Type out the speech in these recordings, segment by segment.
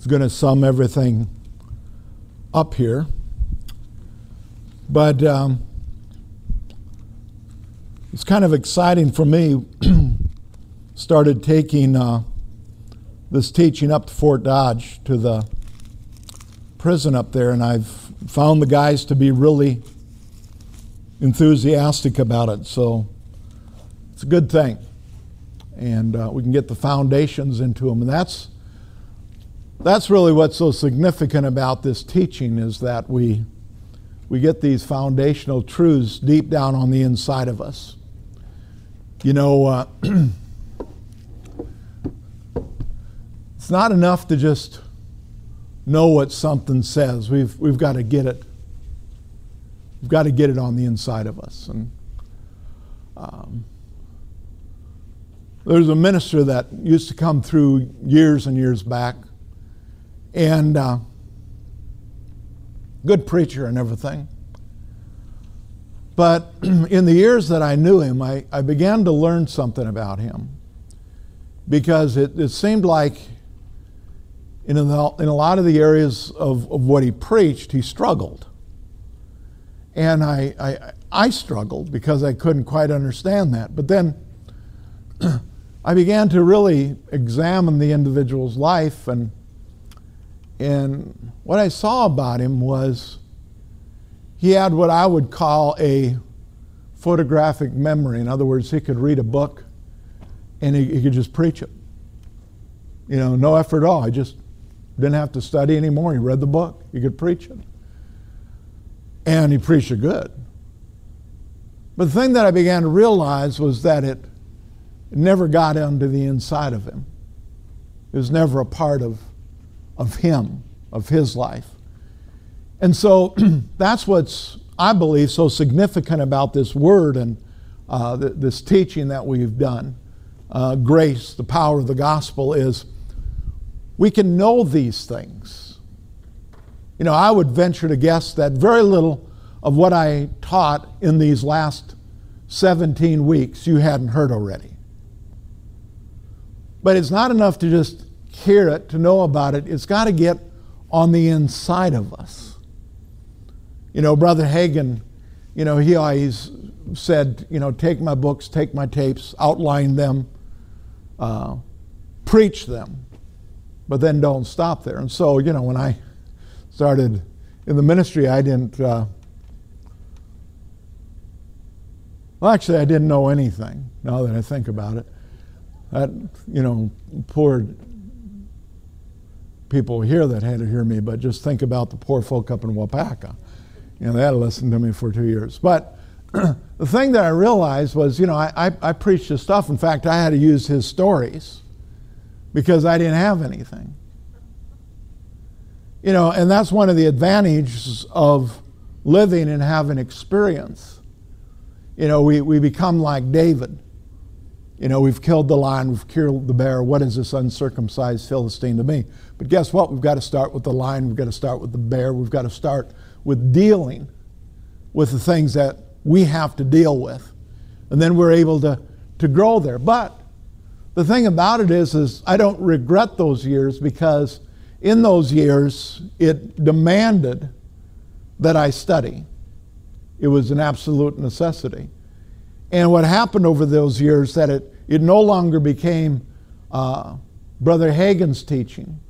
is going to sum everything up here. But um, it's kind of exciting for me. Started taking uh, this teaching up to Fort Dodge to the prison up there, and I've found the guys to be really enthusiastic about it. So it's a good thing. And uh, we can get the foundations into them. And that's, that's really what's so significant about this teaching is that we, we get these foundational truths deep down on the inside of us. You know, uh, it's not enough to just know what something says. We've, we've got to get it. We've got to get it on the inside of us. And um, there's a minister that used to come through years and years back, and uh, good preacher and everything. But in the years that I knew him, I, I began to learn something about him because it, it seemed like in a, in a lot of the areas of, of what he preached, he struggled. And I, I, I struggled because I couldn't quite understand that. But then I began to really examine the individual's life, and, and what I saw about him was he had what I would call a photographic memory. In other words, he could read a book and he, he could just preach it. You know, no effort at all. He just didn't have to study anymore. He read the book, he could preach it. And he preached it good. But the thing that I began to realize was that it, it never got into the inside of him. It was never a part of, of him, of his life. And so that's what's, I believe, so significant about this word and uh, th- this teaching that we've done. Uh, grace, the power of the gospel, is we can know these things. You know, I would venture to guess that very little of what I taught in these last 17 weeks you hadn't heard already. But it's not enough to just hear it, to know about it. It's got to get on the inside of us. You know, Brother Hagin, you know, he always said, you know, take my books, take my tapes, outline them, uh, preach them but then don't stop there. And so, you know, when I started in the ministry, I didn't, uh, well, actually, I didn't know anything now that I think about it. That, you know, poor people here that had to hear me, but just think about the poor folk up in. You know, they had to listen to me for two years. But the thing that I realized was, you know, I, I, I preached his stuff. In fact, I had to use his stories because I didn't have anything. You know, and that's one of the advantages of living and having experience. You know, we, we become like David. You know, we've killed the lion, we've killed the bear. What is this uncircumcised Philistine to me? But guess what? We've got to start with the lion, we've got to start with the bear, we've got to start with dealing with the things that we have to deal with. And then we're able to, to grow there. But the thing about it is, is I don't regret those years because in those years it demanded that I study. It was an absolute necessity. And what happened over those years that it, it no longer became uh, Brother Hagin's teaching.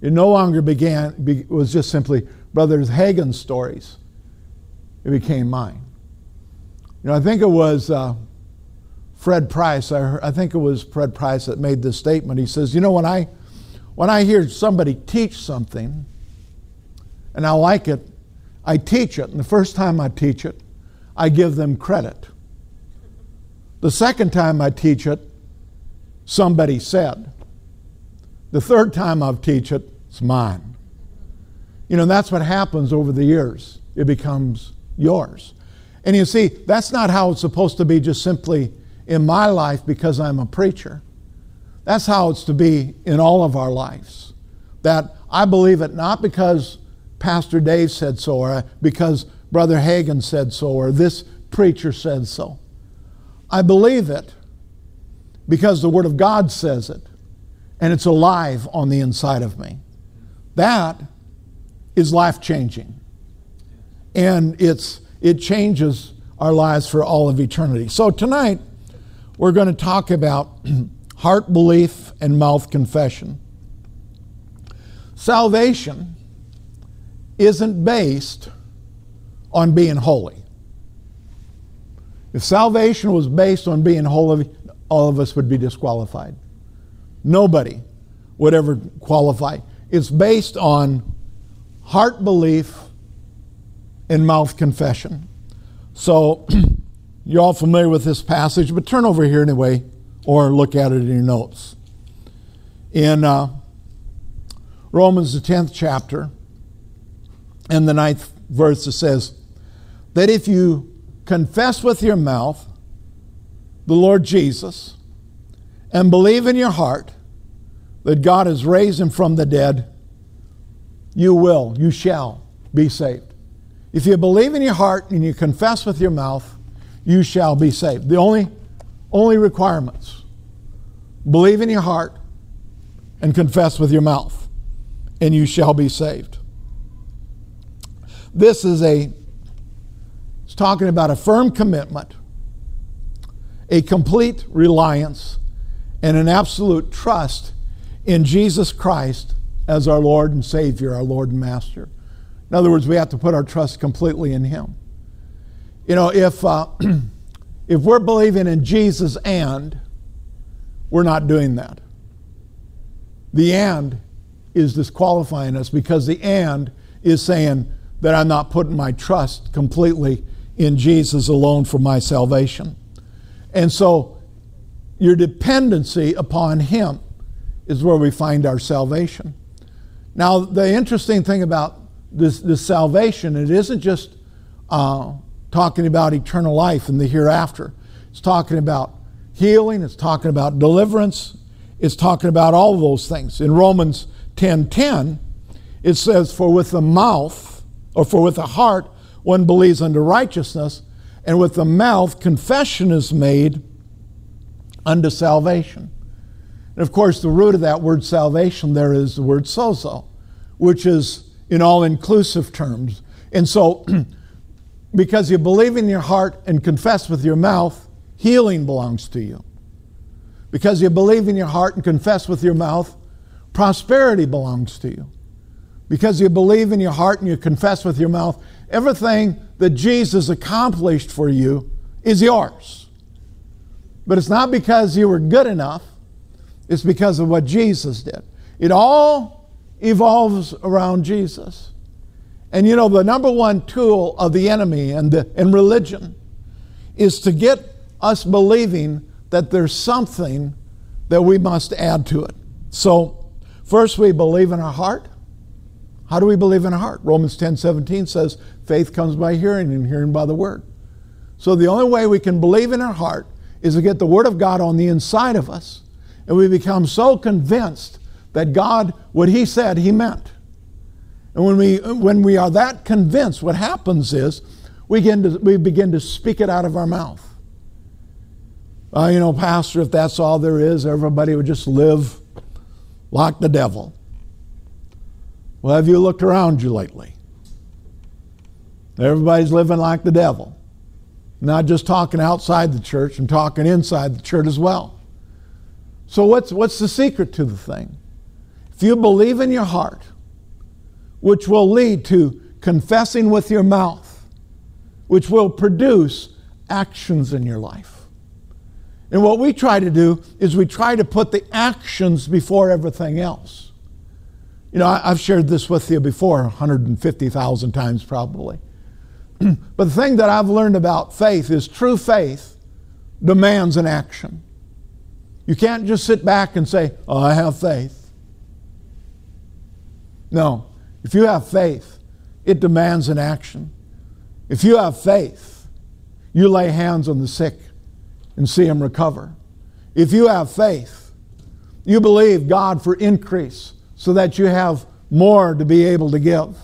It no longer began be, was just simply Brother Hagin's stories. It became mine. You know, I think it was uh, Fred Price, I, I think it was Fred Price that made this statement. He says, You know, when I, when I hear somebody teach something and I like it, I teach it. And the first time I teach it, I give them credit. The second time I teach it, somebody said. The third time I teach it, it's mine. You know, that's what happens over the years. It becomes yours. And you see, that's not how it's supposed to be just simply in my life because I'm a preacher. That's how it's to be in all of our lives. That I believe it not because Pastor Dave said so or because Brother Hagin said so or this preacher said so. I believe it because the Word of God says it and it's alive on the inside of me. that is life changing. And it's, it changes our lives for all of eternity. So tonight, we're going to talk about heart belief and mouth confession. Salvation isn't based on being holy. If salvation was based on being holy, all of us would be disqualified. Nobody would ever qualify. It's based on heart belief and mouth confession. So, you're all familiar with this passage, but turn over here anyway, or look at it in your notes. In uh, Romans, the 10th chapter, and the ninth verse, it says that if you confess with your mouth the Lord Jesus and believe in your heart that God has raised him from the dead, you will, you shall be saved. If you believe in your heart and you confess with your mouth, you shall be saved. The only, only requirements believe in your heart and confess with your mouth, and you shall be saved. This is a, it's talking about a firm commitment, a complete reliance, and an absolute trust in Jesus Christ as our Lord and Savior, our Lord and Master. In other words, we have to put our trust completely in Him. You know, if, uh, if we're believing in Jesus and, we're not doing that. The and is disqualifying us because the and is saying that I'm not putting my trust completely in Jesus alone for my salvation. And so your dependency upon Him is where we find our salvation. Now, the interesting thing about this, this salvation, it isn't just uh, talking about eternal life and the hereafter. It's talking about healing, it's talking about deliverance, it's talking about all those things. In Romans 10 10, it says, For with the mouth, or for with the heart, one believes unto righteousness, and with the mouth confession is made unto salvation. And of course, the root of that word salvation there is the word sozo, which is in all inclusive terms. And so, because you believe in your heart and confess with your mouth, healing belongs to you. Because you believe in your heart and confess with your mouth, prosperity belongs to you. Because you believe in your heart and you confess with your mouth, everything that Jesus accomplished for you is yours. But it's not because you were good enough, it's because of what Jesus did. It all evolves around Jesus. And you know, the number one tool of the enemy and, the, and religion is to get us believing that there's something that we must add to it. So, first we believe in our heart. How do we believe in our heart? Romans 10 17 says, faith comes by hearing, and hearing by the word. So, the only way we can believe in our heart is to get the word of God on the inside of us and we become so convinced that God, what He said, He meant. And when we, when we are that convinced, what happens is we begin to, we begin to speak it out of our mouth. Uh, you know, Pastor, if that's all there is, everybody would just live like the devil. Well, have you looked around you lately? Everybody's living like the devil. Not just talking outside the church and talking inside the church as well. So, what's, what's the secret to the thing? If you believe in your heart, which will lead to confessing with your mouth, which will produce actions in your life. And what we try to do is we try to put the actions before everything else. You know, I've shared this with you before, 150,000 times probably. but the thing that I've learned about faith is true faith demands an action. You can't just sit back and say, Oh, I have faith. No. If you have faith, it demands an action. If you have faith, you lay hands on the sick and see them recover. If you have faith, you believe God for increase so that you have more to be able to give.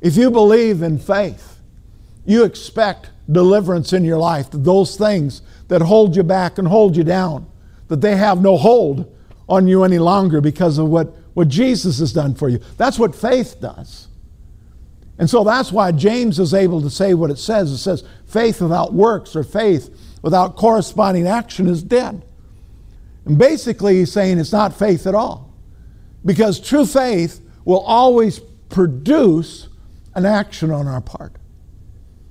If you believe in faith, you expect deliverance in your life, that those things that hold you back and hold you down that they have no hold on you any longer because of what, what Jesus has done for you. That's what faith does. And so that's why James is able to say what it says. It says, faith without works or faith without corresponding action is dead. And basically, he's saying it's not faith at all. Because true faith will always produce an action on our part.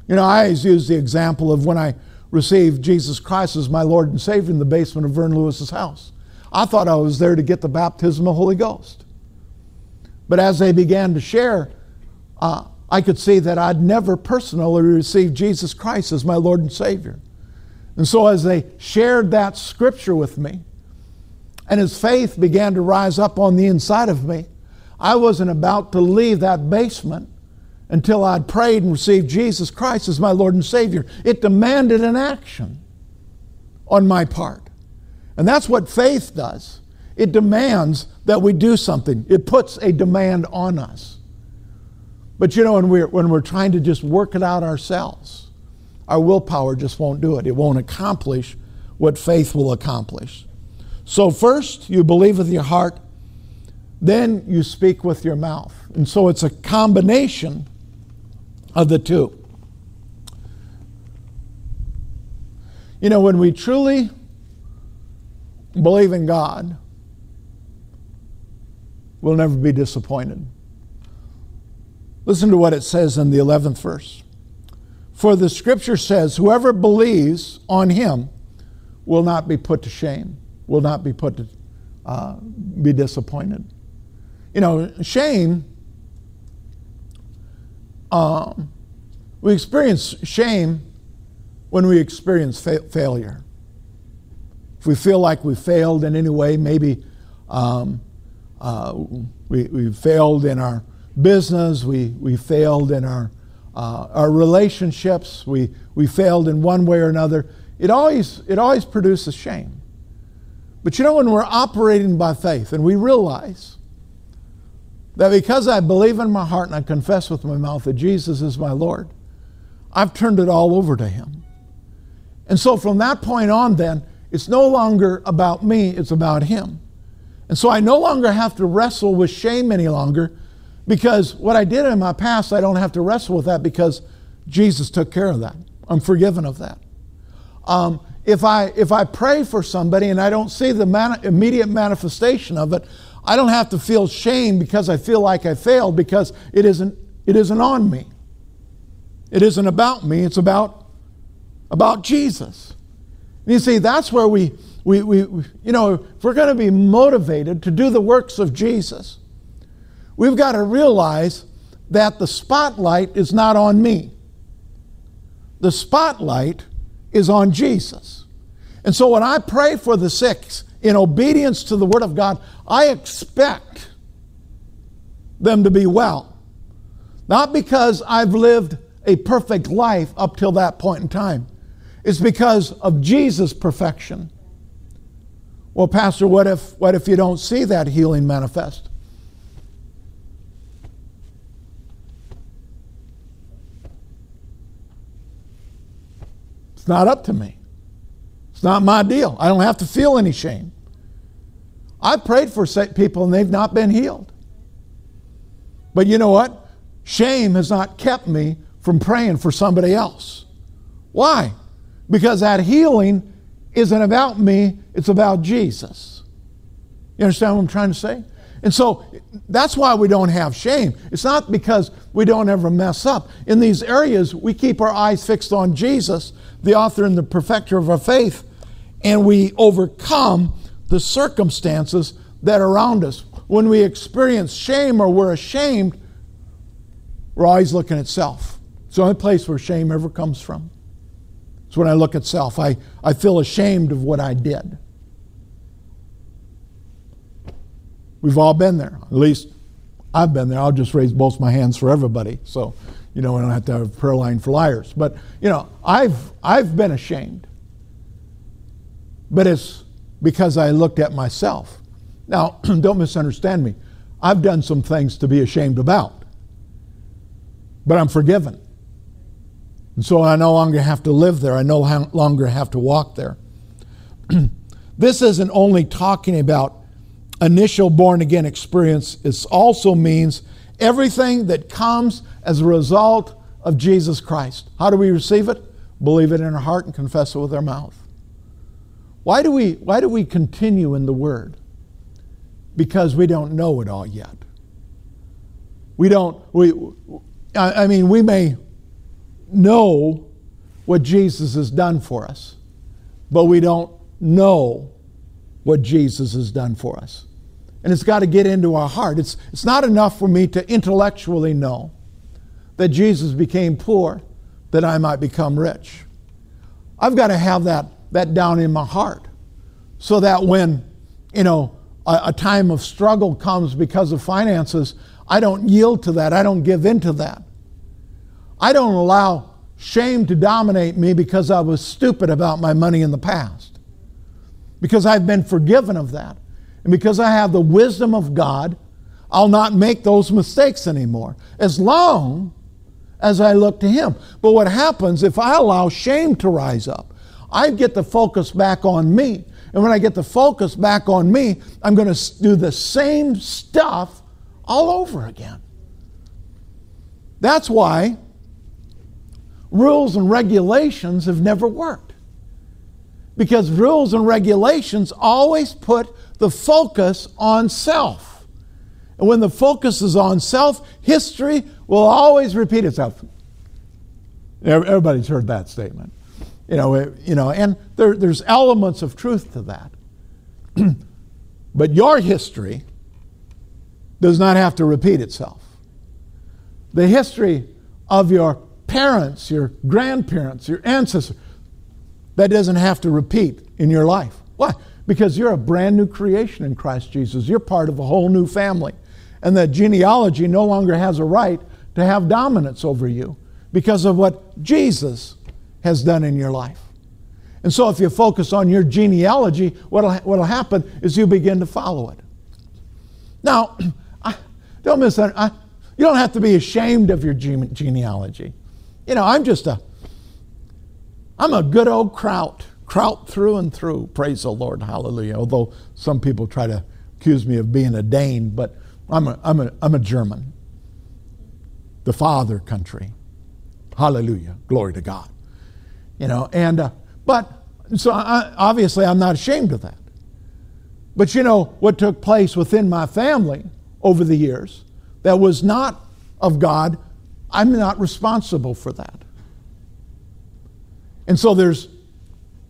You know, I always use the example of when I received Jesus Christ as my Lord and Savior in the basement of Vern Lewis's house. I thought I was there to get the baptism of the Holy Ghost. But as they began to share, uh, I could see that I'd never personally received Jesus Christ as my Lord and Savior. And so as they shared that scripture with me, and his faith began to rise up on the inside of me, I wasn't about to leave that basement until I'd prayed and received Jesus Christ as my Lord and Savior. It demanded an action on my part. And that's what faith does. It demands that we do something, it puts a demand on us. But you know, when we're, when we're trying to just work it out ourselves, our willpower just won't do it. It won't accomplish what faith will accomplish. So, first, you believe with your heart, then you speak with your mouth. And so it's a combination of the two. You know, when we truly believe in God, we'll never be disappointed. Listen to what it says in the 11th verse. For the scripture says, Whoever believes on him will not be put to shame will not be put to uh, be disappointed. You know, shame, um, we experience shame when we experience fa- failure. If we feel like we failed in any way, maybe um, uh, we, we failed in our business, we, we failed in our, uh, our relationships, we, we failed in one way or another, it always, it always produces shame. But you know, when we're operating by faith and we realize that because I believe in my heart and I confess with my mouth that Jesus is my Lord, I've turned it all over to Him. And so from that point on, then, it's no longer about me, it's about Him. And so I no longer have to wrestle with shame any longer because what I did in my past, I don't have to wrestle with that because Jesus took care of that. I'm forgiven of that. Um, if I, if I pray for somebody and I don't see the immediate manifestation of it, I don't have to feel shame because I feel like I failed because it isn't, it isn't on me. It isn't about me, it's about, about Jesus. And you see, that's where we, we, we, you know, if we're going to be motivated to do the works of Jesus, we've got to realize that the spotlight is not on me. The spotlight is on Jesus. And so when I pray for the sick in obedience to the Word of God, I expect them to be well. Not because I've lived a perfect life up till that point in time. It's because of Jesus' perfection. Well, Pastor, what if, what if you don't see that healing manifest? It's not up to me. It's not my deal. I don't have to feel any shame. I've prayed for people and they've not been healed. But you know what? Shame has not kept me from praying for somebody else. Why? Because that healing isn't about me, it's about Jesus. You understand what I'm trying to say? And so that's why we don't have shame. It's not because we don't ever mess up. In these areas, we keep our eyes fixed on Jesus, the author and the perfecter of our faith, and we overcome the circumstances that are around us. When we experience shame or we're ashamed, we're always looking at self. It's the only place where shame ever comes from. It's when I look at self. I, I feel ashamed of what I did. We've all been there. At least I've been there. I'll just raise both my hands for everybody. So, you know, we don't have to have a prayer line for liars. But, you know, I've, I've been ashamed. But it's because I looked at myself. Now, don't misunderstand me. I've done some things to be ashamed about. But I'm forgiven. And so I no longer have to live there. I no longer have to walk there. this isn't only talking about initial born again experience it also means everything that comes as a result of Jesus Christ. How do we receive it? Believe it in our heart and confess it with our mouth. Why do we, why do we continue in the Word? Because we don't know it all yet. We don't, we, I mean, we may know what Jesus has done for us, but we don't know what Jesus has done for us. And it's got to get into our heart. It's, it's not enough for me to intellectually know that Jesus became poor that I might become rich. I've got to have that, that down in my heart so that when, you know, a, a time of struggle comes because of finances, I don't yield to that. I don't give in to that. I don't allow shame to dominate me because I was stupid about my money in the past. Because I've been forgiven of that. And because I have the wisdom of God, I'll not make those mistakes anymore. As long as I look to Him. But what happens if I allow shame to rise up? I get the focus back on me. And when I get the focus back on me, I'm going to do the same stuff all over again. That's why rules and regulations have never worked. Because rules and regulations always put the focus on self. And when the focus is on self, history will always repeat itself. Everybody's heard that statement. You know, it, you know and there, there's elements of truth to that. but your history does not have to repeat itself. The history of your parents, your grandparents, your ancestors, that doesn't have to repeat in your life. Why? Because you're a brand new creation in Christ Jesus. You're part of a whole new family. And that genealogy no longer has a right to have dominance over you because of what Jesus has done in your life. And so, if you focus on your genealogy, what'll, what'll happen is you begin to follow it. Now, I, don't. I, you don't have to be ashamed of your gene, genealogy. You know, I'm just a, I'm a good old kraut, kraut through and through. Praise the Lord, hallelujah. Although some people try to accuse me of being a Dane, but I'm a, I'm a, I'm a German. The father country. Hallelujah. Glory to God. You know, and, uh, but, so I, obviously I'm not ashamed of that. But you know, what took place within my family over the years that was not of God, I'm not responsible for that. And so there's,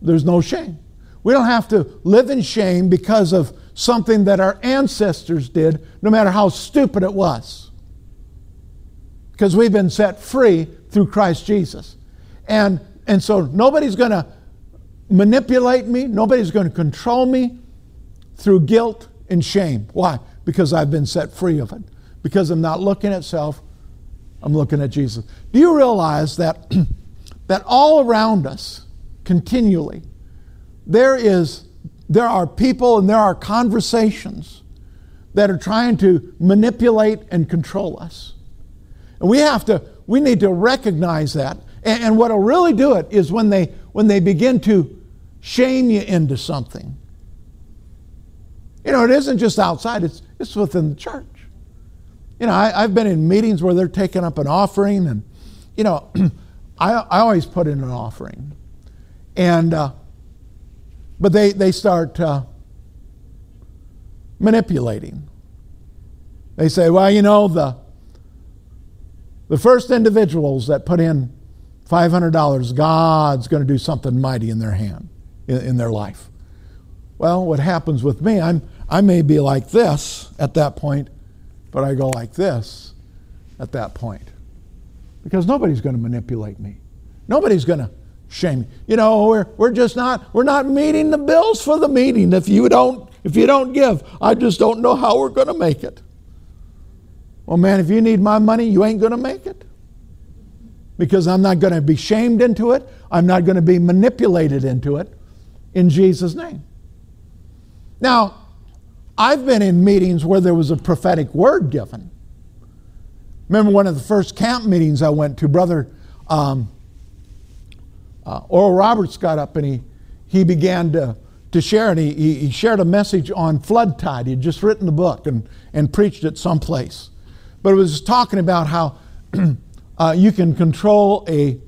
there's no shame. We don't have to live in shame because of something that our ancestors did, no matter how stupid it was. Because we've been set free through Christ Jesus. And and so nobody's going to manipulate me, nobody's going to control me through guilt and shame. Why? Because I've been set free of it. Because I'm not looking at self, I'm looking at Jesus. Do you realize that that all around us continually there is there are people and there are conversations that are trying to manipulate and control us. And we have to we need to recognize that and, and what'll really do it is when they when they begin to shame you into something. You know, it isn't just outside, it's it's within the church. You know, I, have been in meetings where they're taking up an offering, and you know, I, I always put in an offering, and uh, but they they start uh, manipulating. They say, well, you know, the the first individuals that put in $500, God's going to do something mighty in their hand, in, in their life. Well, what happens with me, I'm, I may be like this at that point, but I go like this at that point. Because nobody's going to manipulate me. Nobody's going to shame. You know, we're, we're just not, we're not meeting the bills for the meeting. If you don't, if you don't give, I just don't know how we're going to make it. Well, man, if you need my money, you ain't going to make it because I'm not going to be shamed into it. I'm not going to be manipulated into it in Jesus' name. Now, I've been in meetings where there was a prophetic word given. Remember one of the first camp meetings I went to, Brother um, uh, Oral Roberts got up and he, he began to, to share, and he, he shared a message on flood tide. He had just written the book and, and preached it someplace. But it was talking about how uh, you can control a,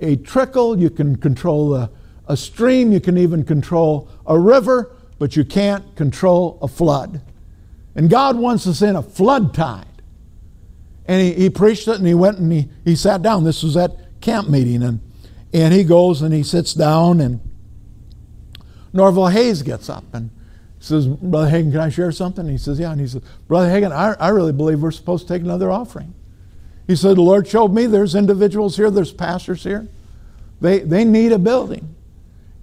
a trickle, you can control a, a stream, you can even control a river, but you can't control a flood. And God wants us in a flood tide. And he, he preached it and he went and he, he sat down. This was at camp meeting. And, and he goes and he sits down and Norval Hayes gets up and says, Brother Hagin, can I share something? And he says, Yeah. And he says, Brother Hagin, I, I really believe we're supposed to take another offering. He said, The Lord showed me there's individuals here, there's pastors here. They, they need a building.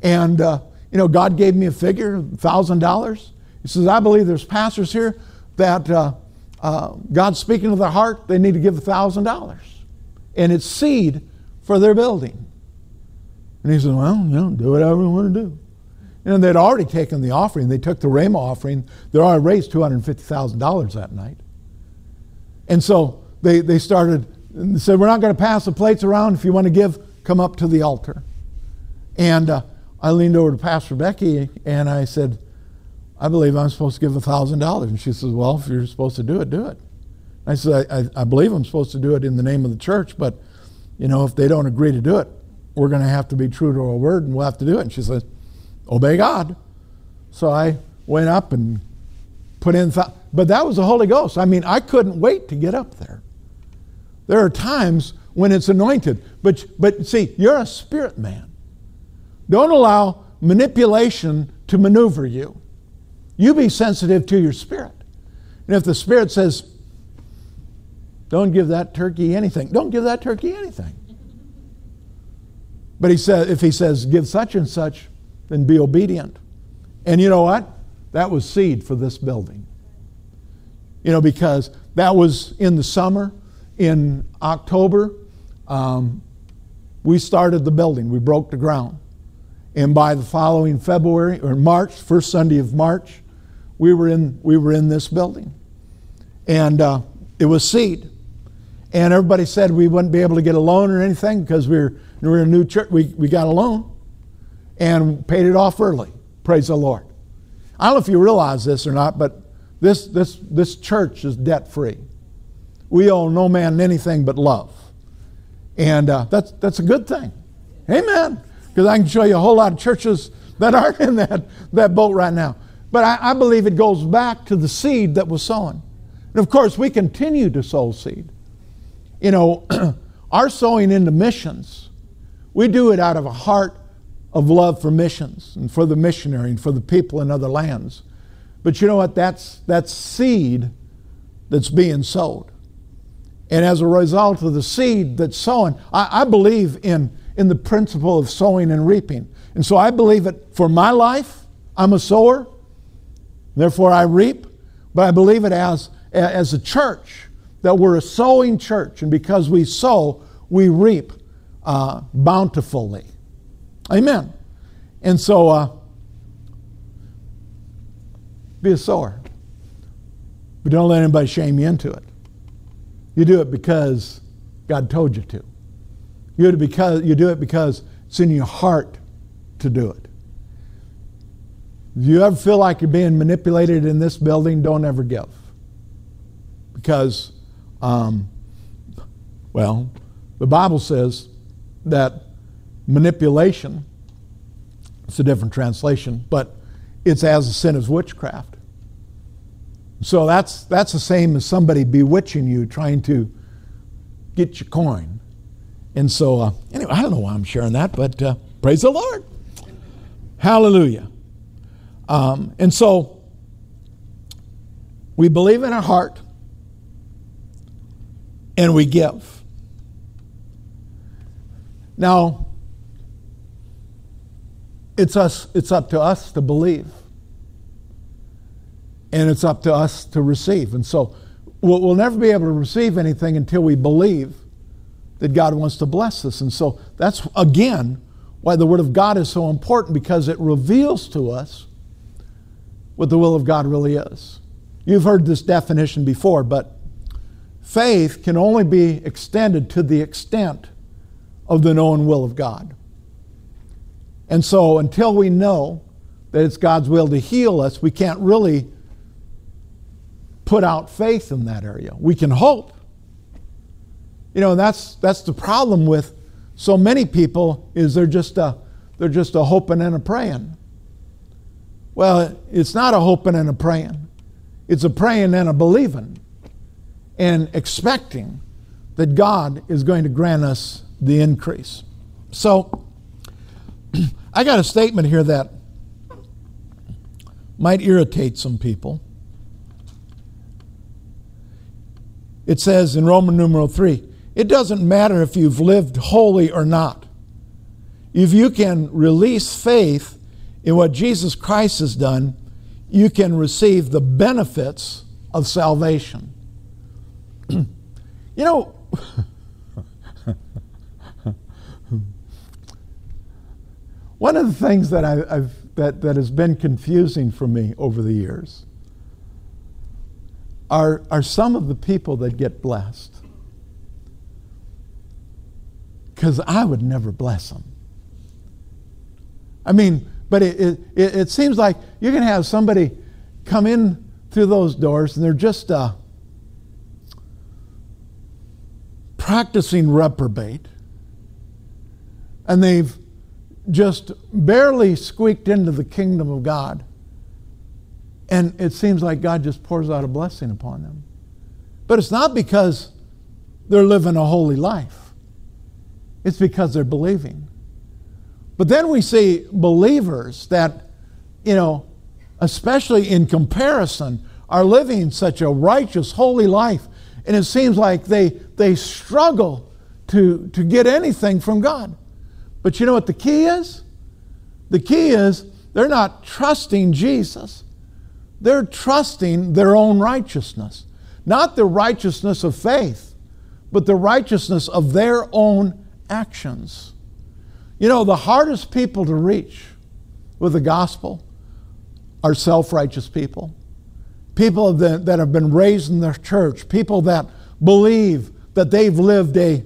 And, uh, you know, God gave me a figure, $1,000. He says, I believe there's pastors here that uh, uh, God's speaking to their heart, they need to give $1,000. And it's seed for their building. And he said, Well, you know, do whatever you want to do. And they'd already taken the offering. They took the Rhema offering. They already raised $250,000 that night. And so they, they started and said, We're not going to pass the plates around. If you want to give, come up to the altar. And uh, I leaned over to Pastor Becky and I said, I believe I'm supposed to give $1,000. And she says, Well, if you're supposed to do it, do it. I said, I, I, I believe I'm supposed to do it in the name of the church, but you know, if they don't agree to do it, we're going to have to be true to our word and we'll have to do it. And she says, obey God. So I went up and put in, th- but that was the Holy Ghost. I mean, I couldn't wait to get up there. There are times when it's anointed, but, but see, you're a spirit man. Don't allow manipulation to maneuver you. You be sensitive to your spirit. And if the spirit says, don't give that turkey anything, don't give that turkey anything. But he said, if he says, give such and such, then be obedient. And you know what? That was seed for this building. You know, because that was in the summer. In October, um, we started the building. We broke the ground. And by the following February or March, first Sunday of March, we were in, we were in this building. And uh, it was seed. And everybody said we wouldn't be able to get a loan or anything because we were, we were a new church. We, we got a loan and paid it off early. Praise the Lord. I don't know if you realize this or not, but this, this, this church is debt free. We owe no man anything but love. And uh, that's, that's a good thing. Amen. Because I can show you a whole lot of churches that aren't in that, that boat right now. But I, I believe it goes back to the seed that was sown. And of course, we continue to sow seed. You know, our sowing into missions, we do it out of a heart of love for missions and for the missionary and for the people in other lands. But you know what? That's, that's seed that's being sowed. And as a result of the seed that's sown, I, I believe in, in the principle of sowing and reaping. And so I believe it for my life. I'm a sower, therefore I reap. But I believe it as, as a church, that we're a sowing church. And because we sow, we reap uh, bountifully. Amen. And so, uh, be a sower. But don't let anybody shame you into it. You do it because God told you to. You do it because, you do it because it's in your heart to do it. If you ever feel like you're being manipulated in this building, don't ever give. Because, um, well, the Bible says that manipulation it's a different translation, but it's as a sin as witchcraft. So that's, that's the same as somebody bewitching you, trying to get your coin. And so, uh, anyway, I don't know why I'm sharing that, but uh, praise the Lord. Hallelujah. Um, and so, we believe in our heart and we give. Now, it's, us, it's up to us to believe. And it's up to us to receive. And so we'll, we'll never be able to receive anything until we believe that God wants to bless us. And so that's, again, why the Word of God is so important because it reveals to us what the will of God really is. You've heard this definition before, but faith can only be extended to the extent of the known will of God. And so until we know that it's God's will to heal us, we can't really put out faith in that area. We can hope. You know, that's that's the problem with so many people is they're just a they're just a hoping and a praying. Well, it's not a hoping and a praying. It's a praying and a believing and expecting that God is going to grant us the increase. So, I got a statement here that might irritate some people. It says in Roman numeral 3 it doesn't matter if you've lived holy or not. If you can release faith in what Jesus Christ has done, you can receive the benefits of salvation. you know, one of the things that, I, have that, that has been confusing for me over the years are, are some of the people that get blessed. Because I would never bless them. I mean, but it, it, it seems like you can have somebody come in through those doors and they're just uh, practicing reprobate. And they've just barely squeaked into the kingdom of God. And it seems like God just pours out a blessing upon them. But it's not because they're living a holy life, it's because they're believing. But then we see believers that, you know, especially in comparison, are living such a righteous, holy life. And it seems like they, they struggle to, to get anything from God. But you know what the key is? The key is they're not trusting Jesus, they're trusting their own righteousness. Not the righteousness of faith, but the righteousness of their own actions. You know, the hardest people to reach with the gospel are self righteous people. People that have been raised in the church, people that believe that they've lived a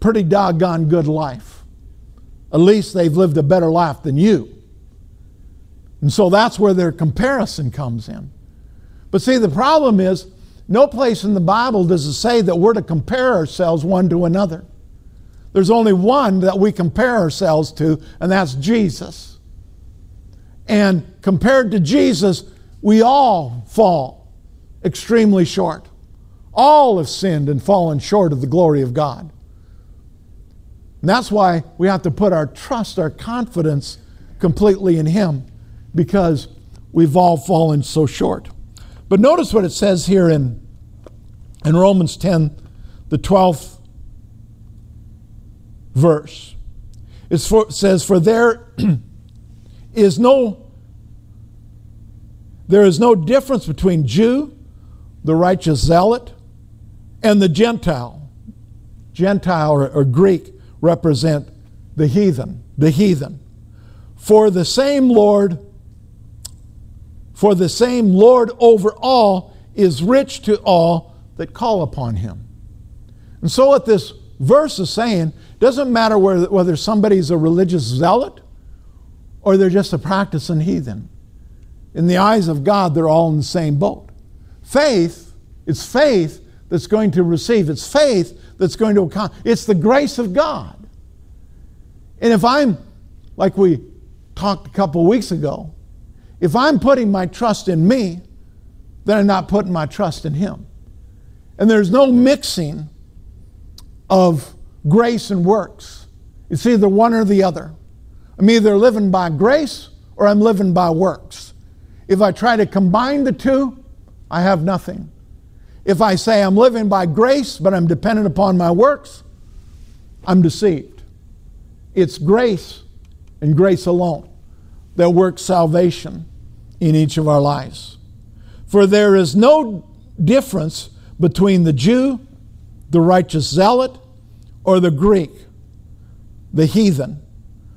pretty doggone good life. At least they've lived a better life than you. And so that's where their comparison comes in. But see, the problem is, no place in the Bible does it say that we're to compare ourselves one to another. There's only one that we compare ourselves to, and that's Jesus. And compared to Jesus, we all fall extremely short. All have sinned and fallen short of the glory of God. And that's why we have to put our trust, our confidence completely in Him because we've all fallen so short. But notice what it says here in, in Romans 10, the 12th verse. it says, For there is no there is no difference between Jew, the righteous zealot, and the Gentile. Gentile or, or Greek represent the heathen, the heathen. For the same Lord for the same Lord over all is rich to all that call upon him. And so, what this verse is saying doesn't matter whether, somebody's a religious zealot or they're just a practicing heathen. In the eyes of God, they're all in the same boat. Faith, it's faith that's going to receive, it's faith that's going to accomplish, it's the grace of God. And if I'm, like we talked a couple weeks ago, if I'm putting my trust in me, then I'm not putting my trust in Him. And there's no mixing of grace and works. It's either one or the other. I'm either living by grace or I'm living by works. If I try to combine the two, I have nothing. If I say I'm living by grace but I'm dependent upon my works, I'm deceived. It's grace and grace alone that works salvation in each of our lives. For there is no difference between the Jew, the righteous zealot, or the Greek, the heathen.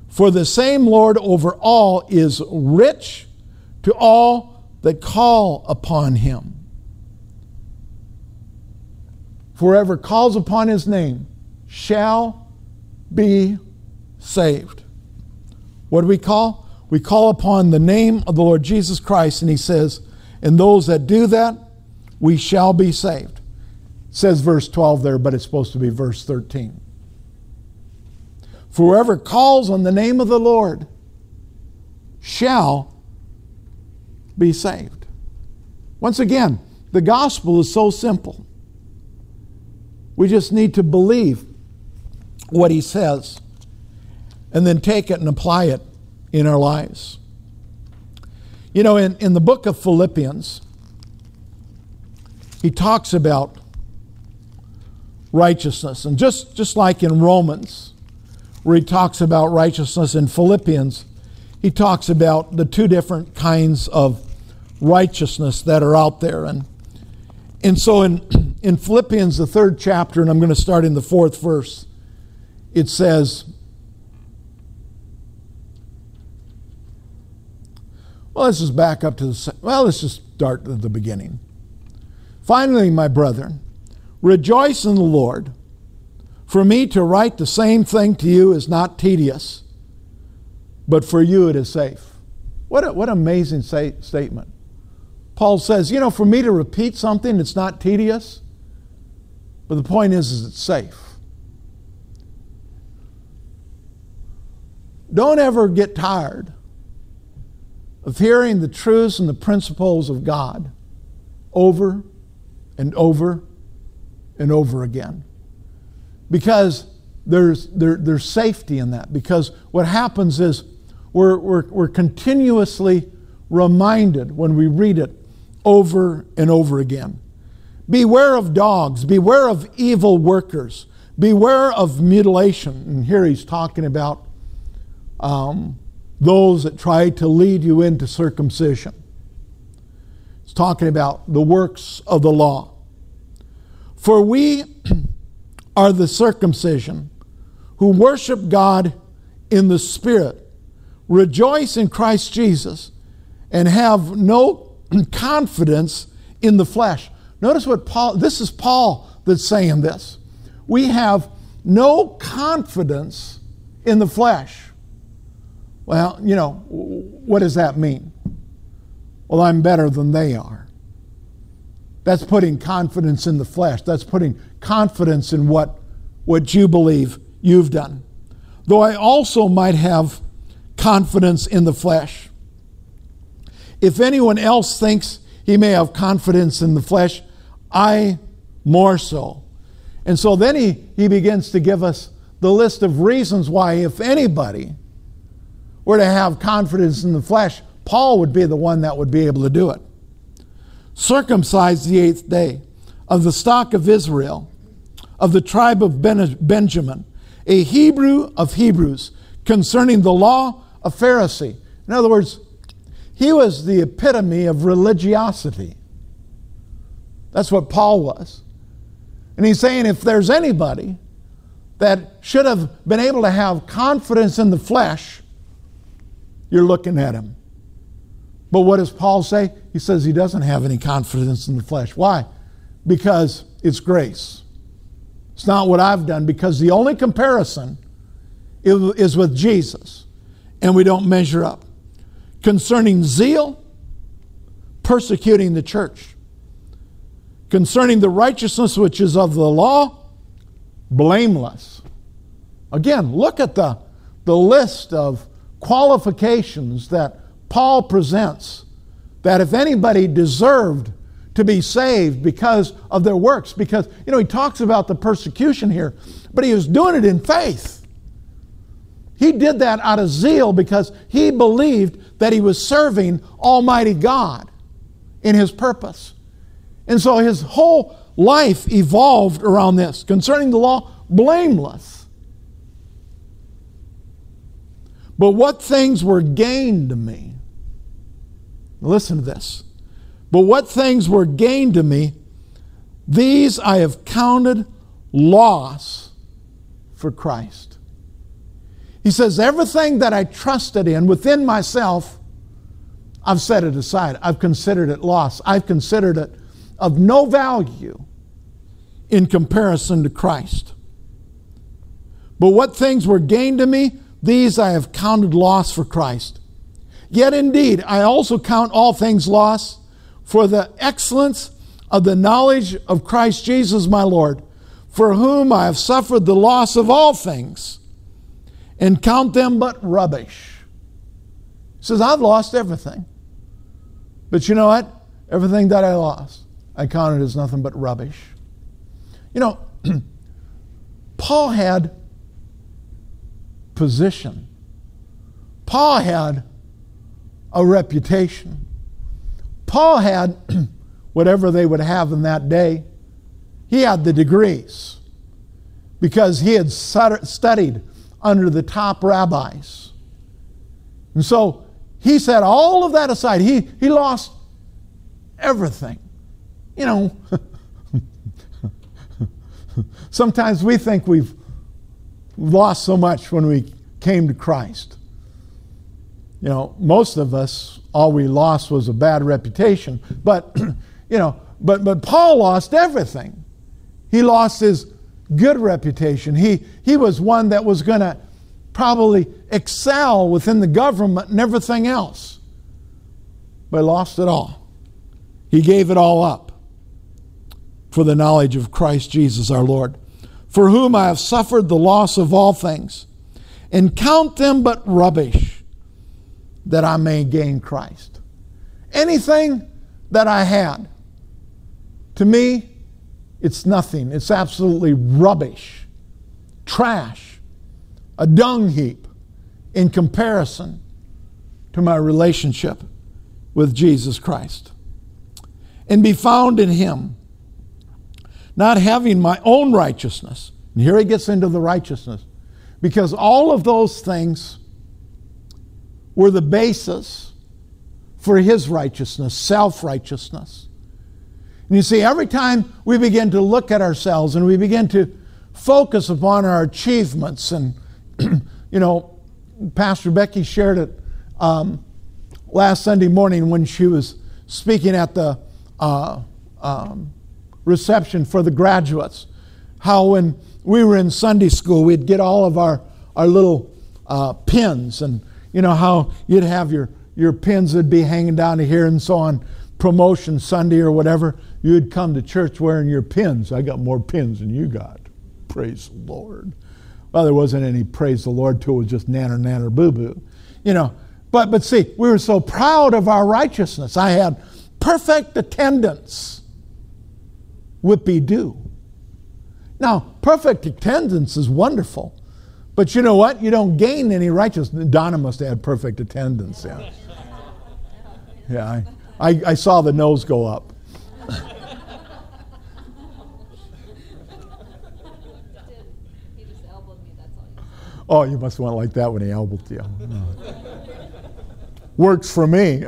For the same Lord over all is rich to all that call upon him. For whoever calls upon his name shall be saved. What do we call? we call upon the name of the Lord Jesus Christ, and he says, And those that do that, we shall be saved. It says verse 12 there, but it's supposed to be verse 13. For whoever calls on the name of the Lord shall be saved. Once again, the gospel is so simple. We just need to believe what he says and then take it and apply it in our lives. You know, in, in the book of Philippians, he talks about righteousness. And just, just like in Romans, where he talks about righteousness, in Philippians, he talks about the two different kinds of righteousness that are out there. And, and so in, in Philippians, the third chapter, and I'm going to start in the fourth verse, it says, Well, let's just back up to the, well, let's just start at the beginning. Finally, my brethren, rejoice in the Lord. For me to write the same thing to you is not tedious, but for you it is safe. What, a, what an amazing say, statement. Paul says, you know, for me to repeat something, it's not tedious, but the point is, is it's safe. Don't ever get tired of hearing the truths and the principles of God over and over and over again. Because there's, there, there's safety in that. Because what happens is we're, we're, we're continuously reminded when we read it over and over again. Beware of dogs, beware of evil workers, beware of mutilation. And here he's talking about um, those that try to lead you into circumcision. It's talking about the works of the law. For we are the circumcision who worship God in the Spirit, rejoice in Christ Jesus, and have no confidence in the flesh. Notice what Paul, this is Paul that's saying this. We have no confidence in the flesh. Well, you know, what does that mean? Well, I'm better than they are. That's putting confidence in the flesh. That's putting confidence in what, what you believe you've done. Though I also might have confidence in the flesh. If anyone else thinks he may have confidence in the flesh, I more so. And so then he, he begins to give us the list of reasons why, if anybody were to have confidence in the flesh, Paul would be the one that would be able to do it. Circumcised the eighth day, of the stock of Israel, of the tribe of Benjamin, a Hebrew of Hebrews, concerning the law, a Pharisee. In other words, he was the epitome of religiosity. That's what Paul was. And he's saying if there's anybody that should have been able to have confidence in the flesh, you're looking at him. But what does Paul say? He says he doesn't have any confidence in the flesh. Why? Because it's grace. It's not what I've done, because the only comparison is with Jesus, and we don't measure up. Concerning zeal, persecuting the church. Concerning the righteousness which is of the law, blameless. Again, look at the, the list of qualifications that Paul presents that if anybody deserved to be saved because of their works, because, you know, he talks about the persecution here, but he was doing it in faith. He did that out of zeal because he believed that he was serving Almighty God in his purpose. And so his whole life evolved around this. Concerning the law, blameless. But what things were gained to me? Listen to this. But what things were gained to me, these I have counted loss for Christ. He says, Everything that I trusted in within myself, I've set it aside. I've considered it loss. I've considered it of no value in comparison to Christ. But what things were gained to me, these I have counted loss for Christ. Yet indeed, I also count all things loss for the excellence of the knowledge of Christ Jesus my Lord, for whom I have suffered the loss of all things, and count them but rubbish. He says, I've lost everything. But you know what? Everything that I lost, I counted as nothing but rubbish. You know, Paul had position. Paul had a reputation. Paul had whatever they would have in that day. He had the degrees because he had studied under the top rabbis. And so he set all of that aside. He, he lost everything. You know, sometimes we think we've lost so much when we came to Christ. You know, most of us, all we lost was a bad reputation. But, you know, but, but Paul lost everything. He lost his good reputation. He, he was one that was going to probably excel within the government and everything else. But lost it all. He gave it all up for the knowledge of Christ Jesus our Lord, for whom I have suffered the loss of all things, and count them but rubbish, that I may gain Christ. Anything that I had, to me, it's nothing. It's absolutely rubbish, trash, a dung heap in comparison to my relationship with Jesus Christ and be found in him, not having my own righteousness. And here he gets into the righteousness. Because all of those things were the basis for his righteousness, self righteousness. And you see, every time we begin to look at ourselves and we begin to focus upon our achievements, and, you know, Pastor Becky shared it um, last Sunday morning when she was speaking at the uh, um, reception for the graduates. How when we were in Sunday school, we'd get all of our, our little uh, pins, and you know how you'd have your, your pins would be hanging down here and so on, promotion Sunday or whatever. You'd come to church wearing your pins. I got more pins than you got. Praise the Lord. Well, there wasn't any praise the Lord to it was just nanner nanner boo boo. You know, but but see, we were so proud of our righteousness. I had perfect attendance. Whippy do. Now, perfect attendance is wonderful, but you know what? You don't gain any righteousness. Donna must have had perfect attendance. Yeah, yeah. I, I, I saw the nose go up. Oh, you must went like that when he elbowed you. Works for me.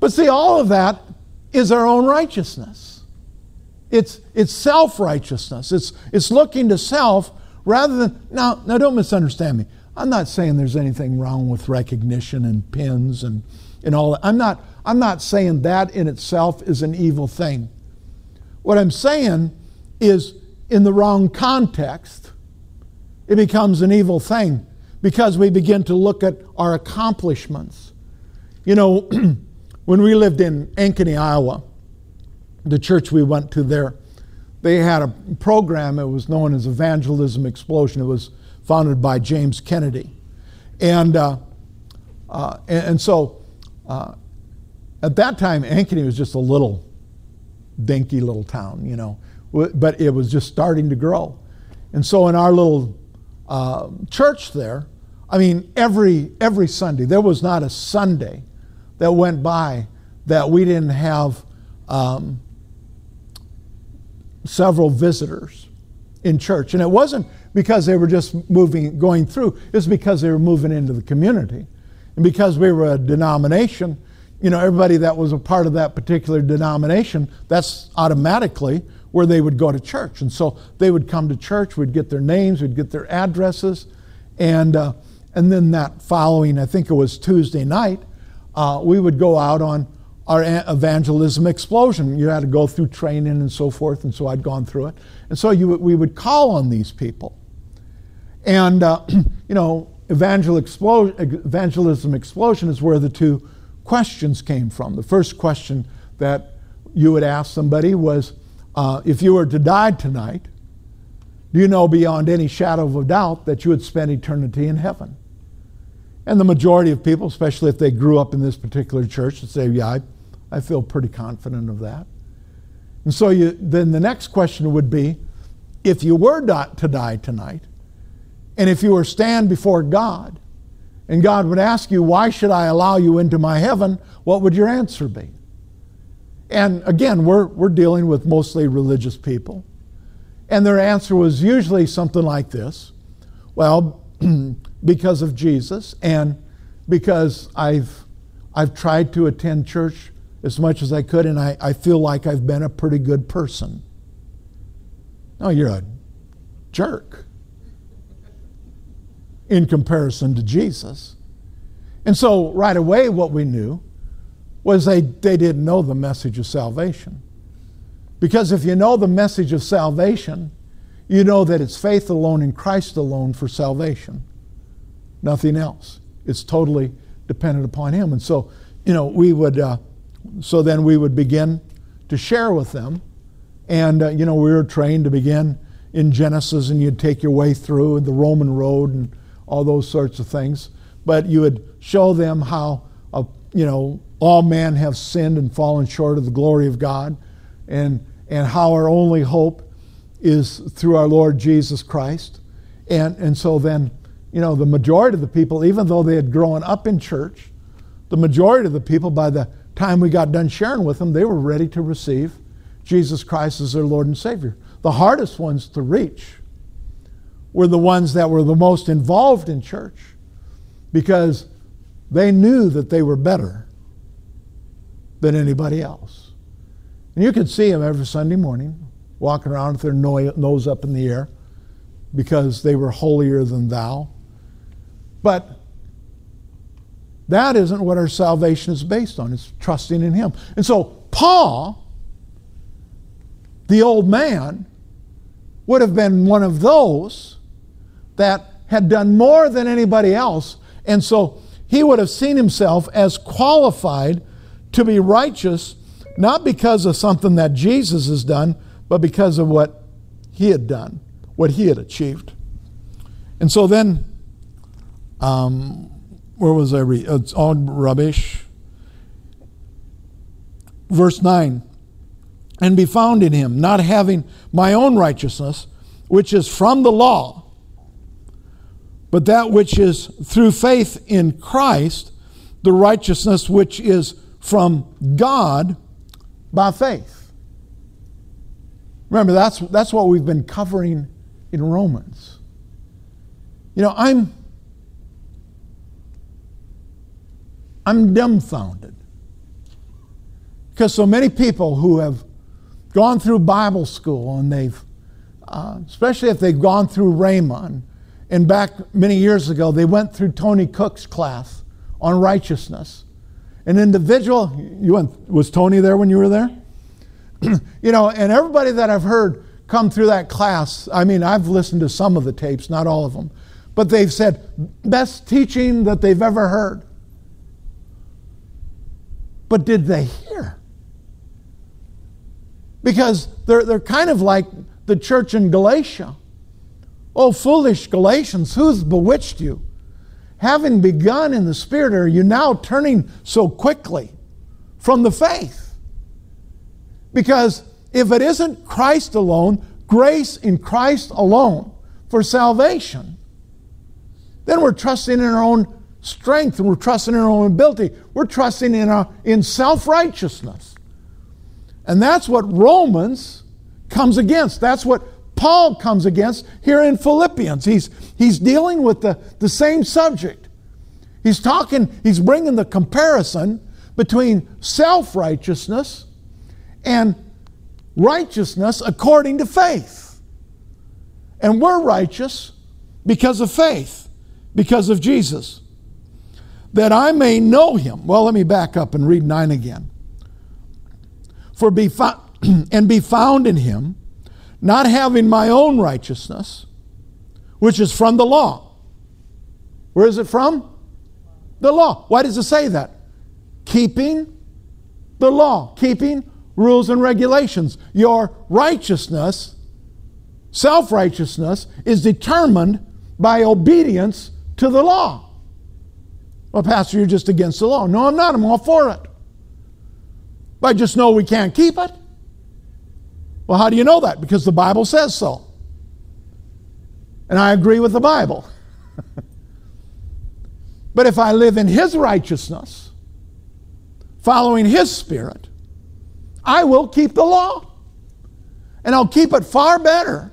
But see, all of that is our own righteousness. It's, it's self righteousness. It's, it's looking to self rather than. Now, now, don't misunderstand me. I'm not saying there's anything wrong with recognition and pins and, and all that. I'm not, I'm not saying that in itself is an evil thing. What I'm saying is, in the wrong context, it becomes an evil thing because we begin to look at our accomplishments. You know, When we lived in Ankeny, Iowa, the church we went to there, they had a program. It was known as Evangelism Explosion. It was founded by James Kennedy, and uh, uh, and, and, so uh, at that time, Ankeny was just a little dinky little town, you know, but it was just starting to grow, and so in our little uh, church there, I mean, every every Sunday there was not a Sunday that went by that we didn't have um, several visitors in church. And it wasn't because they were just moving, going through, it was because they were moving into the community. And because we were a denomination, you know, everybody that was a part of that particular denomination, that's automatically where they would go to church. And so they would come to church, we'd get their names, we'd get their addresses, and, uh, and then that following, I think it was Tuesday night, uh, we would go out on our evangelism explosion. You had to go through training and so forth, and so I'd gone through it. And so you, we would call on these people. And, uh, you know, evangelism explosion is where the two questions came from. The first question that you would ask somebody was uh, if you were to die tonight, do you know beyond any shadow of a doubt that you would spend eternity in heaven? And the majority of people, especially if they grew up in this particular church, would say, Yeah, I, I feel pretty confident of that. And so you, then the next question would be if you were not to die tonight, and if you were stand before God, and God would ask you, Why should I allow you into my heaven? What would your answer be? And again, we're, we're dealing with mostly religious people. And their answer was usually something like this Well, because of Jesus, and because I've, I've tried to attend church as much as I could, and I, I feel like I've been a pretty good person. No, you're a jerk in comparison to Jesus. And so, right away, what we knew was they, they didn't know the message of salvation. Because if you know the message of salvation, you know that it's faith alone in Christ alone for salvation, nothing else. It's totally dependent upon Him. And so, you know, we would, uh, so then we would begin to share with them. And, uh, you know, we were trained to begin in Genesis, and you'd take your way through the Roman road and all those sorts of things. But you would show them how, uh, you know, all men have sinned and fallen short of the glory of God, and, and how our only hope is through our Lord Jesus Christ. And, and so then, you know, the majority of the people, even though they had grown up in church, the majority of the people, by the time we got done sharing with them, they were ready to receive Jesus Christ as their Lord and Savior. The hardest ones to reach were the ones that were the most involved in church because they knew that they were better than anybody else. And you could see them every Sunday morning walking around with their nose up in the air because they were holier than thou. But that isn't what our salvation is based on. It's trusting in Him. And so, Paul, the old man, would have been one of those that had done more than anybody else. And so, he would have seen himself as qualified to be righteous, not because of something that Jesus has done, but because of what he had done, what he had achieved. And so then, um, where was I read? It's all rubbish. Verse 9 and be found in him, not having my own righteousness, which is from the law, but that which is through faith in Christ, the righteousness which is from God by faith. Remember, that's, that's what we've been covering in Romans. You know, I'm I'm dumbfounded. Because so many people who have gone through Bible school and they've, uh, especially if they've gone through Rhema, and back many years ago, they went through Tony Cooke's class on righteousness. An individual, you went, was Tony there when you were there? you know, and everybody that I've heard come through that class, I mean, I've listened to some of the tapes, not all of them, but they've said, best teaching that they've ever heard. But did they hear? Because they're, they're kind of like the church in Galatia. Oh, foolish Galatians, who's bewitched you? Having begun in the Spirit, are you now turning so quickly from the faith? Because if it isn't Christ alone, grace in Christ alone for salvation, then we're trusting in our own strength and we're trusting in our own ability. We're trusting in, our, in self righteousness. And that's what Romans comes against. That's what Paul comes against here in Philippians. He's, he's dealing with the, the same subject. He's talking, he's bringing the comparison between self righteousness and righteousness according to faith. And we're righteous because of faith, because of Jesus that I may know him. Well, let me back up and read 9 again. For be fo- and be found in him, not having my own righteousness, which is from the law. Where is it from? The law. Why does it say that? Keeping the law, keeping rules and regulations. Your righteousness, self righteousness, is determined by obedience to the law. Well, Pastor, you're just against the law. No, I'm not. I'm all for it. But I just know we can't keep it. Well, how do you know that? Because the Bible says so. And I agree with the Bible. but if I live in His righteousness, following His Spirit, I will keep the law. And I'll keep it far better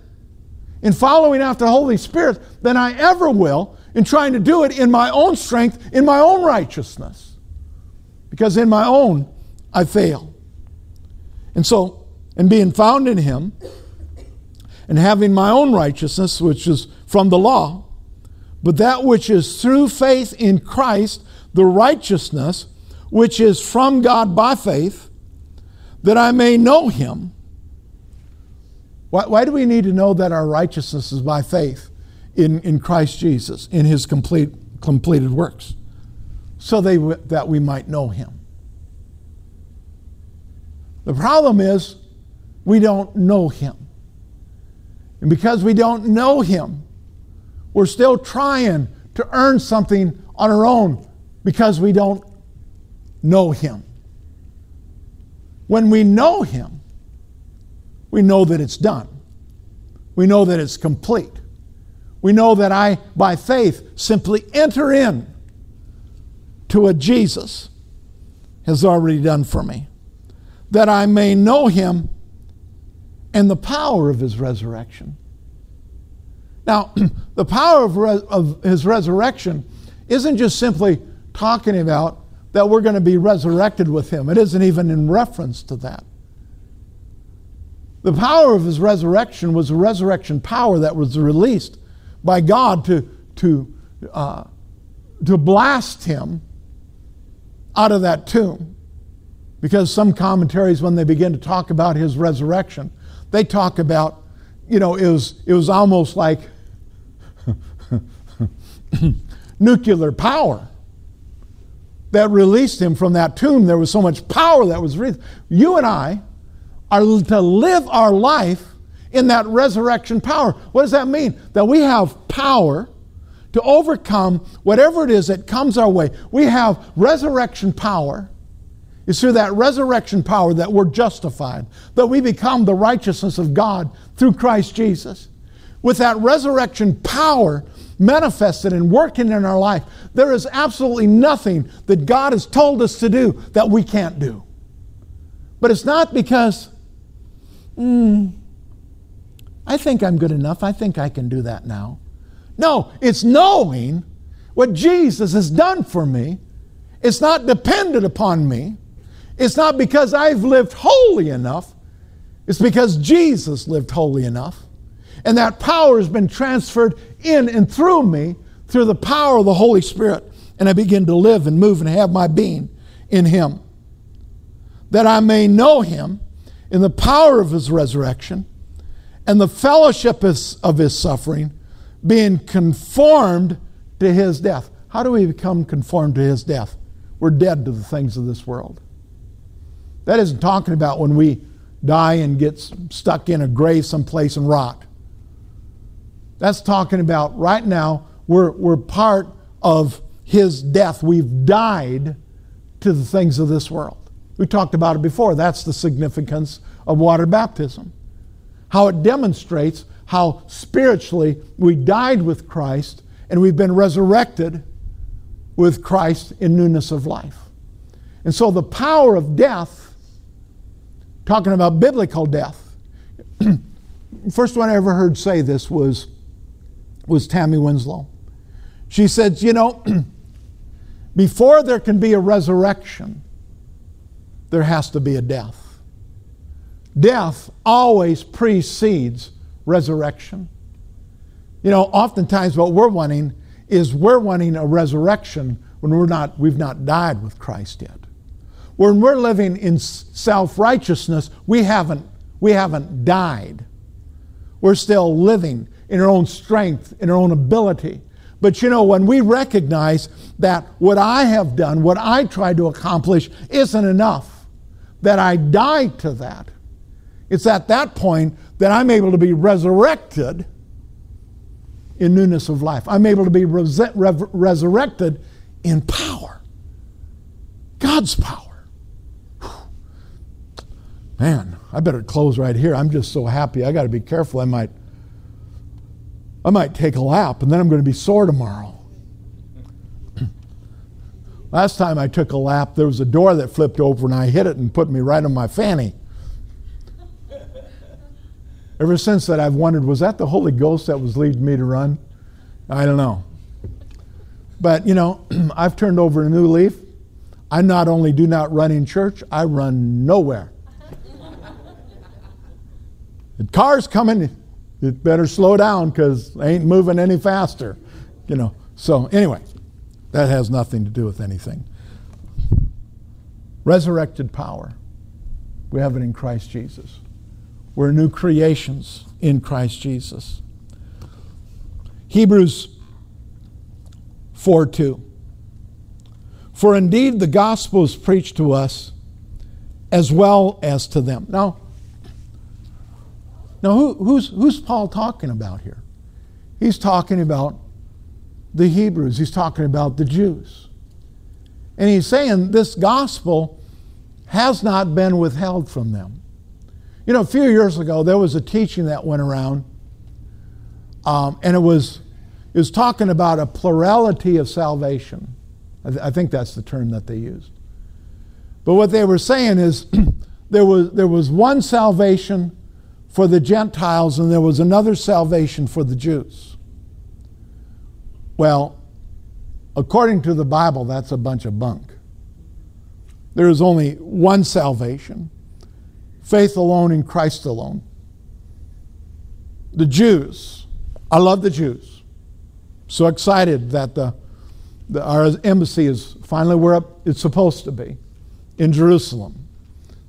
in following after the Holy Spirit than I ever will in trying to do it in my own strength, in my own righteousness. Because in my own, I fail. And so, and being found in him, and having my own righteousness, which is from the law, but that which is through faith in Christ, the righteousness which is from God by faith, that I may know him. Why, why do we need to know that our righteousness is by faith in, in Christ Jesus, in his complete, completed works? So they, that we might know him. The problem is we don't know Him. And because we don't know Him, we're still trying to earn something on our own because we don't know Him. When we know Him, we know that it's done. We know that it's complete. We know that I, by faith, simply enter in to what Jesus has already done for me, that I may know Him and the power of his resurrection. Now, the power of, re- of his resurrection isn't just simply talking about that we're going to be resurrected with him, it isn't even in reference to that. The power of his resurrection was a resurrection power that was released by God to, to, uh, to blast him out of that tomb. Because some commentaries, when they begin to talk about his resurrection, they talk about, you know, it was, it was almost like nuclear power that released him from that tomb. There was so much power that was released. You and I are to live our life in that resurrection power. What does that mean? That we have power to overcome whatever it is that comes our way. We have resurrection power it's through that resurrection power that we're justified, that we become the righteousness of God through Christ Jesus. With that resurrection power manifested and working in our life, there is absolutely nothing that God has told us to do that we can't do. But it's not because, hmm, I think I'm good enough. I think I can do that now. No, it's knowing what Jesus has done for me. It's not dependent upon me. It's not because I've lived holy enough, it's because Jesus lived holy enough. And that power has been transferred in and through me through the power of the Holy Spirit. And I begin to live and move and have my being in Him. That I may know Him in the power of His resurrection and the fellowship of His suffering, being conformed to His death. How do we become conformed to His death? We're dead to the things of this world. That isn't talking about when we die and get stuck in a grave someplace and rot. That's talking about right now, we're, we're part of his death. We've died to the things of this world. We talked about it before. That's the significance of water baptism. How it demonstrates how spiritually we died with Christ and we've been resurrected with Christ in newness of life. And so the power of death talking about biblical death. First one I ever heard say this was, was Tammy Winslow. She said, You know, before there can be a resurrection, there has to be a death. Death always precedes resurrection. You know, oftentimes what we're wanting is we're wanting a resurrection when we're not, we've not died with Christ yet. When we're living in self righteousness, we haven't, we haven't died. We're still living in our own strength, in our own ability. But you know, when we recognize that what I have done, what I tried to accomplish, isn't enough, that I die to that, it's at that point that I'm able to be resurrected in newness of life. I'm able to be res- resurrected in power. God's power. Man, I better close right here. I'm just so happy. I got to be careful. I might I might take a lap and then I'm going to be sore tomorrow. Last time I took a lap, there was a door that flipped over and I hit it and put me right on my fanny. Ever since that, I've wondered was that the Holy Ghost that was leading me to run? I don't know. But, you know, I've turned over a new leaf. I not only do not run in church, I run nowhere. The car's coming, it better slow down because ain't moving any faster. You know. So anyway, that has nothing to do with anything. Resurrected power. We have it in Christ Jesus. We're new creations in Christ Jesus. Hebrews 4 2. For indeed the gospel is preached to us as well as to them. Now, now, who, who's, who's Paul talking about here? He's talking about the Hebrews, he's talking about the Jews. And he's saying this gospel has not been withheld from them. You know, a few years ago, there was a teaching that went around, um, and it was, it was talking about a plurality of salvation. I, th- I think that's the term that they used. But what they were saying is there, was, there was one salvation for the Gentiles and there was another salvation for the Jews. Well, according to the Bible, that's a bunch of bunk. There is only one salvation faith alone in Christ alone. The Jews, I love the Jews. So excited that the, the, our embassy is finally where it's supposed to be in Jerusalem.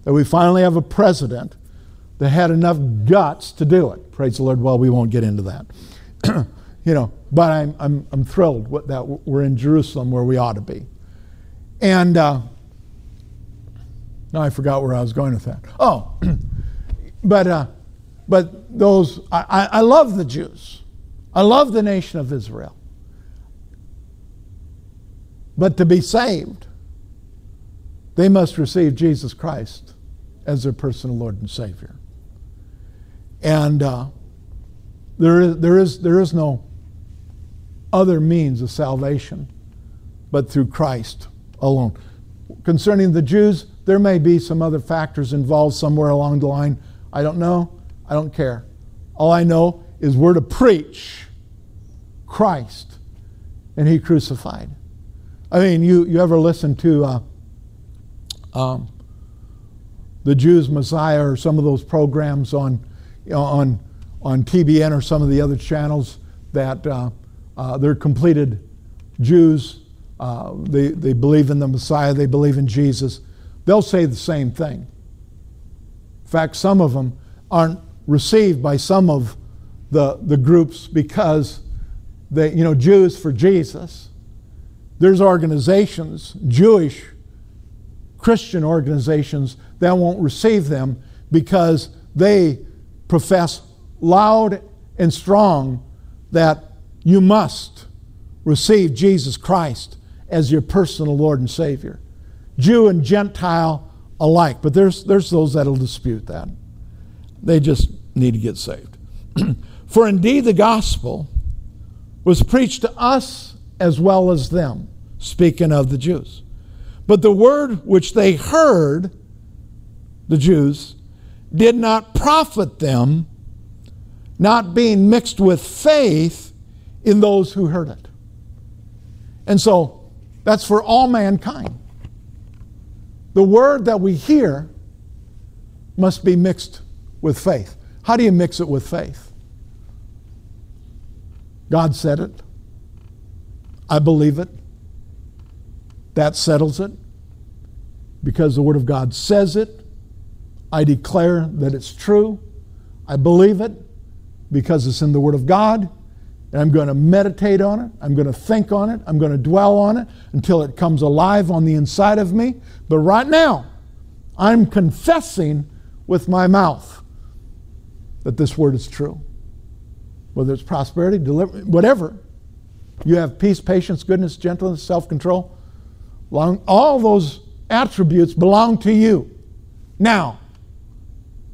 That we finally have a president that had enough guts to do it. Praise the Lord. Well, we won't get into that. you know, but I'm, I'm, I'm thrilled that we're in Jerusalem where we ought to be. And uh, now I forgot where I was going with that. Oh, but, uh, but those, I, I love the Jews. I love the nation of Israel. But to be saved, they must receive Jesus Christ as their personal Lord and Savior. And uh, there, is, there, is, there is no other means of salvation but through Christ alone. Concerning the Jews, there may be some other factors involved somewhere along the line. I don't know. I don't care. All I know is we're to preach Christ and He crucified. I mean, you, you ever listen to uh, um, the Jews' Messiah or some of those programs on on, on TBN or some of the other channels that uh, uh, they're completed Jews. Uh, they, they believe in the Messiah, they believe in Jesus. They'll say the same thing. In fact, some of them aren't received by some of the, the groups because they, you know, Jews for Jesus. There's organizations, Jewish Christian organizations, that won't receive them because they profess loud and strong that you must receive Jesus Christ as your personal Lord and Savior. Jew and Gentile alike. But there's, there's those that'll dispute that. They just need to get saved. For indeed the gospel was preached to us as well as them, speaking of the Jews. But the word which they heard, the Jews, did not profit them, not being mixed with faith in those who heard it. And so that's for all mankind. The word that we hear must be mixed with faith. How do you mix it with faith? God said it. I believe it. That settles it. Because the Word of God says it, I declare that it's true. I believe it because it's in the Word of God, and I'm going to meditate on it. I'm going to think on it. I'm going to dwell on it until it comes alive on the inside of me. But right now, I'm confessing with my mouth that this word is true. Whether it's prosperity, deliver, whatever. You have peace, patience, goodness, gentleness, self control. All those attributes belong to you. Now,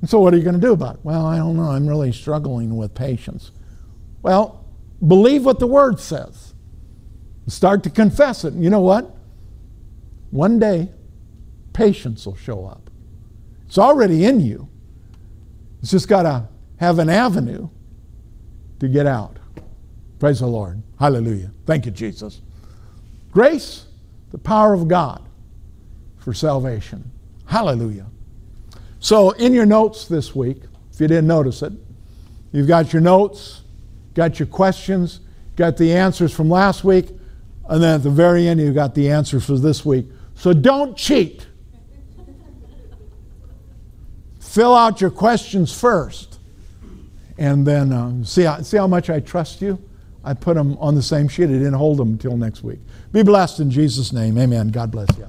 and so what are you going to do about it? Well, I don't know. I'm really struggling with patience. Well, believe what the Word says. Start to confess it. You know what? One day, patience will show up. It's already in you. It's just got to have an avenue to get out. Praise the Lord. Hallelujah. Thank you, Jesus. Grace, the power of God for salvation. Hallelujah. So, in your notes this week, if you didn't notice it, you've got your notes, got your questions, got the answers from last week, and then at the very end, you've got the answers for this week. So, don't cheat. Fill out your questions first, and then uh, see, how, see how much I trust you. I put them on the same sheet. I didn't hold them until next week. Be blessed in Jesus' name. Amen. God bless you.